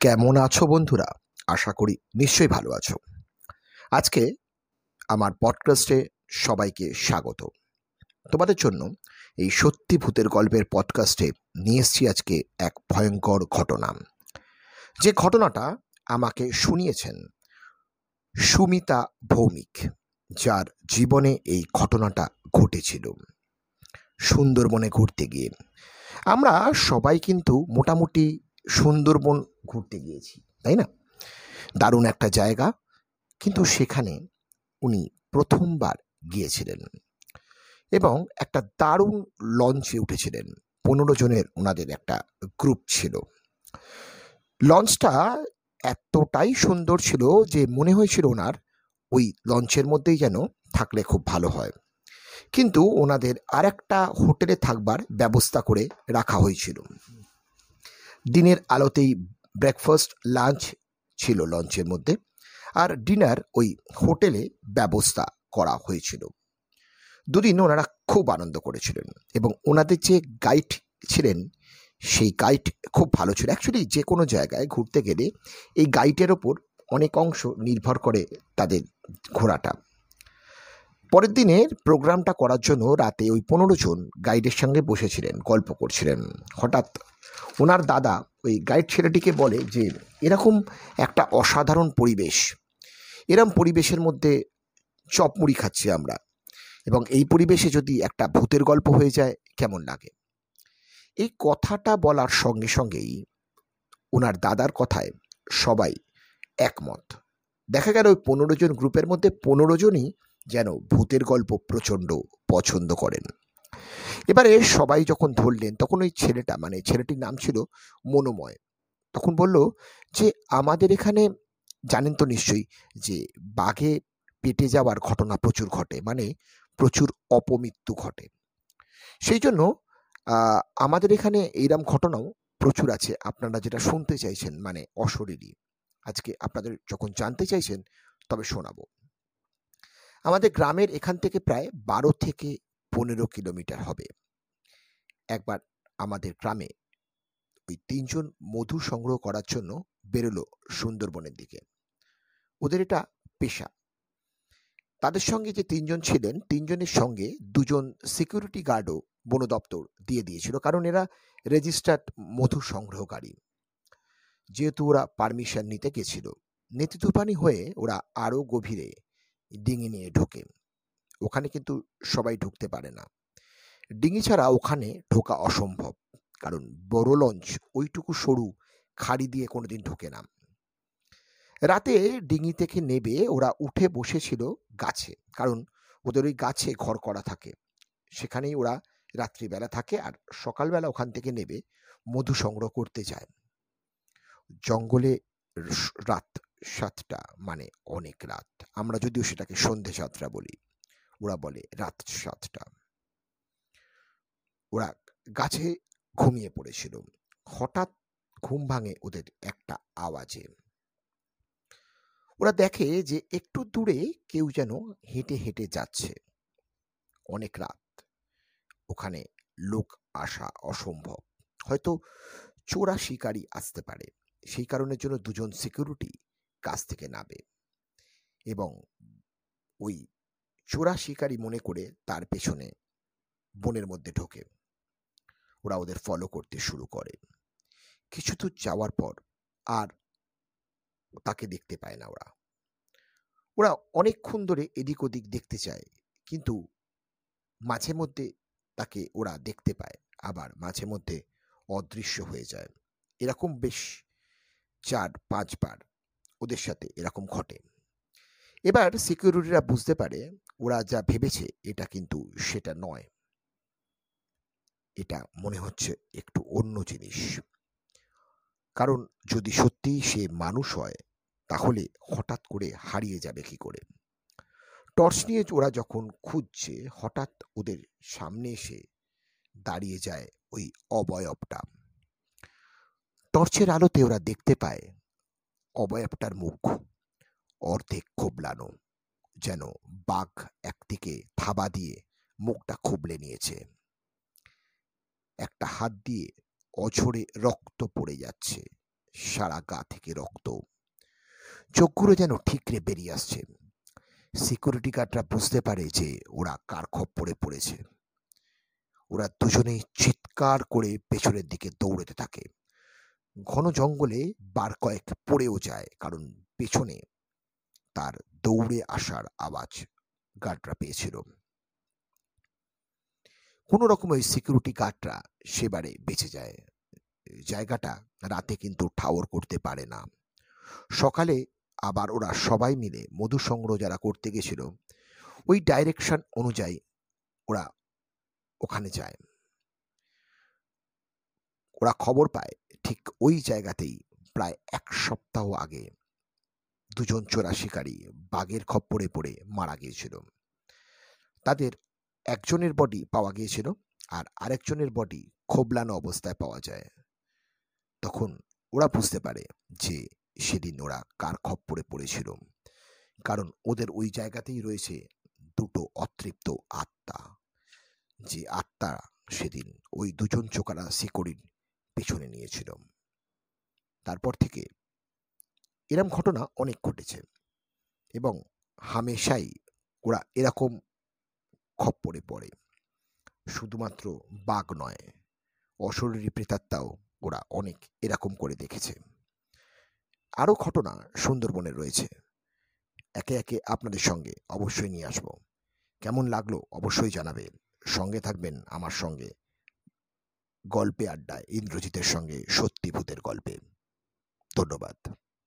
কেমন আছো বন্ধুরা? আশা করি নিশ্চয়ই ভালো আছো। আজকে আমার পডকাস্টে সবাইকে স্বাগত। তোমাদের জন্য এই সত্যি ভূতের গল্পের পডকাস্টে নিয়ে এসছি আজকে এক ভয়ঙ্কর ঘটনা। যে ঘটনাটা আমাকে শুনিয়েছেন সুমিতা ভৌমিক, যার জীবনে এই ঘটনাটা ঘটেছিল সুন্দরবনে ঘুরতে গিয়ে। আমরা সবাই কিন্তু মোটামুটি সুন্দরবন ঘুরতে গিয়েছি, তাই না? দারুণ একটা জায়গা। কিন্তু সেখানে উনি প্রথমবার গিয়েছিলেন এবং একটা দারুণ লঞ্চে উঠেছিলেন। পনেরো জনের ওনাদের একটা গ্রুপ ছিল। লঞ্চটা এতটাই সুন্দর ছিল যে মনে হয়েছিল ওনার ওই লঞ্চের মধ্যেই যেন থাকলে খুব ভালো হয়। কিন্তু ওনাদের আর একটা হোটেলে থাকবার ব্যবস্থা করে রাখা হয়েছিল। দিনের আলোতেই ব্রেকফাস্ট লাঞ্চ ছিল লঞ্চের মধ্যে। আর ডিনার ওই হোটেলে ব্যবস্থা করা হয়েছিল। দুদিন ওনারা খুব আনন্দ করেছিলেন এবং ওনাদের যে গাইড ছিলেন, সেই গাইড খুব ভালো ছিল। অ্যাকচুয়ালি যে কোনো জায়গায় ঘুরতে গেলে এই গাইডের ওপর অনেক অংশ নির্ভর করে তাদের ঘোরাটা। পরের দিনের প্রোগ্রামটা করার জন্য রাতে ওই পনেরো জন গাইডের সঙ্গে বসেছিলেন, গল্প করছিলেন। হঠাৎ ওনার দাদা ওই গাইড ছেলেটিকে বলে যে, এরকম একটা অসাধারণ পরিবেশ। এরম পরিবেশের মধ্যে চপমুড়ি খাচ্ছি আমরা। এবং এই পরিবেশে যদি একটা ভূতের গল্প হয়ে যায়, কেমন লাগে? এই কথাটা বলার সঙ্গে সঙ্গেই ওনার দাদার কথায় সবাই একমত। দেখা গেল ওই পনেরো জন গ্রুপের মধ্যে পনেরো জনই যেন ভূতের গল্প প্রচণ্ড পছন্দ করেন। এবারে সবাই যখন ধরলেন, তখন ওই ছেলেটা মানে ছেলেটির নাম ছিল মনোময়, তখন বলল যে, আমাদের এখানে, জানেন তো নিশ্চয়ই, যে বাঘে পেটে যাওয়ার ঘটনা প্রচুর ঘটে মানে প্রচুর অপমৃত্যু ঘটে। সেই জন্য আমাদের এখানে এইরকম ঘটনাও প্রচুর আছে, আপনারা যেটা শুনতে চাইছেন মানে অশরীরী। আজকে আপনাদের যখন জানতে চাইছেন, তবে শোনাবো। আমাদের গ্রামের এখান থেকে প্রায় বারো থেকে পনেরো কিলোমিটার হবে। একবার আমাদের গ্রামে ওই তিনজন মধু সংগ্রহ করার জন্য বেরোলো সুন্দরবনের দিকে। ওদের এটা পেশা। তাদের সঙ্গে যে তিনজন ছিলেন, তিনজনের সঙ্গে দুজন সিকিউরিটি গার্ডও বন দপ্তর দিয়ে দিয়েছিল, কারণ এরা রেজিস্টার্ড মধু সংগ্রহকারী। যেহেতু ওরা পারমিশন নিতে গেছিল নেতিতুপানি হয়ে ওরা আরও গভীরে ডিঙি নিয়ে ঢোকে। ওখানে কিন্তু সবাই ঢুকতে পারে না। ডিঙি ছাড়া ওখানে ঢোকা অসম্ভব। কারণ বড় লঞ্চ, ওইটুকু সরু, খাড়ি দিয়ে কোনোদিন ঢোকে না। রাতে ডিঙি থেকে নেবে ওরা উঠে বসেছিল গাছে। কারণ ওদের ওই গাছে ঘর করা থাকে। সেখানেই ওরা রাত্রিবেলা থাকে আর সকালবেলা ওখান থেকে নেবে মধু সংগ্রহ করতে যায়। জঙ্গলে রাত সাতটা মানে অনেক রাত। আমরা যদিও সেটাকে সন্ধে সাতটা বলি। ওরা বলে রাত সাতটা। ওরা গাছে ঘুমিয়ে পড়েছিল। হঠাৎ ঘুম ভাঙে ওদের একটা আওয়াজে। ওরা দেখে যে একটু দূরে কেউ যেন হেঁটে হেঁটে যাচ্ছে। অনেক রাত। ওখানে লোক আসা অসম্ভব। হয়তো চোরা শিকারী আসতে পারে। সেই কারণের জন্য দুজন সিকিউরিটি কাছ থেকে নাবে এবং ওই চোরা শিকারী মনে করে তার পেছনে বনের মধ্যে ঢোকে। ওরা ওদের ফলো করতে শুরু করে। কিছু দূর যাওয়ার পর আর তাকে দেখতে পায় না ওরা। ওরা অনেকক্ষণ ধরে এদিক ওদিক দেখতে চায়, কিন্তু মাঝে মধ্যে তাকে ওরা দেখতে পায়, আবার মাঝে মধ্যে অদৃশ্য হয়ে যায়। এরকম বেশ চার পাঁচবার ওদের সাথে এরকম ঘটে। এবার সিকিউরিটিরা বুঝতে পারে, ওরা যা ভেবেছে এটা কিন্তু সেটা নয়। এটা মনে হচ্ছে একটু অন্য জিনিস। কারণ যদি সত্যিই সে মানুষ হয়, তাহলে হঠাৎ করে হারিয়ে যাবে কি করে? টর্চ নিয়ে ওরা যখন খুঁজছে, হঠাৎ ওদের সামনে এসে দাঁড়িয়ে যায় ওই অবয়বটা। টর্চের আলোতে ওরা দেখতে পায় অবয়বটার মুখ অর্ধেক খোবলানো, যেন বাঘ একদিকে থাবা দিয়ে মুখটা খুবলে নিয়েছে। একটা হাত দিয়ে অঝরে রক্ত পড়ে যাচ্ছে, সারা গা থেকে রক্ত। চোখগুলো যেন ঠিকরে বেরিয়ে আসছে। সিকিউরিটি গার্ডরা বুঝতে পারে যে ওরা কার খপ্পরে পড়েছে। ওরা দুজনেই চিৎকার করে পেছনের দিকে দৌড়তে থাকে। ঘন জঙ্গলে বার কয়েক পড়েও যায়, কারণ পেছনে তার দৌড়ে আসার আওয়াজ গার্ডরা পেয়েছিল। কোনো রকম ওই সিকিউরিটি গার্ডরা সেবারে বেঁচে যায়। জায়গাটা রাতে কিন্তু ঠাওর করতে পারে না। সকালে আবার ওরা সবাই মিলে মধু সংগ্রহ যারা করতে গেছিল, ওই ডাইরেকশন অনুযায়ী ওরা ওখানে যায়। ওরা খবর পায় ঠিক ওই জায়গাতেই প্রায় এক সপ্তাহ আগে দুজন চোরা শিকারী বাঘের খপ্পরে পড়ে মারা গিয়েছিল। তাদের একজনের বডি পাওয়া গিয়েছিল আর আরেকজনের বডি খোবলানো অবস্থায় পাওয়া যায়। তখন ওরা বুঝতে পারে যে সেদিন ওরা কার খপ্পরে পড়েছিল, কারণ ওদের ওই জায়গাতেই রয়েছে দুটো অতৃপ্ত আত্মা। যে আত্মা সেদিন ওই দুজন চোকারা শিকড়ির পেছনে নিয়েছিল। তারপর থেকে এরম ঘটনা অনেক ঘটেছে এবং হামেশাই ওরা এরকম খপ্পরে পড়ে। শুধুমাত্র বাঘ নয়, অশরীরী প্রেতাত্মাও ওরা অনেক এরকম করে দেখেছে। আরও ঘটনা সুন্দরবনে রয়েছে। একে একে আপনাদের সঙ্গে অবশ্যই নিয়ে আসব। কেমন লাগল অবশ্যই জানাবেন সঙ্গে থাকবেন আমার সঙ্গে। গল্পে আড্ডায় ইন্দ্রজিতের সঙ্গে সত্যি ভূতের গল্পে। ধন্যবাদ।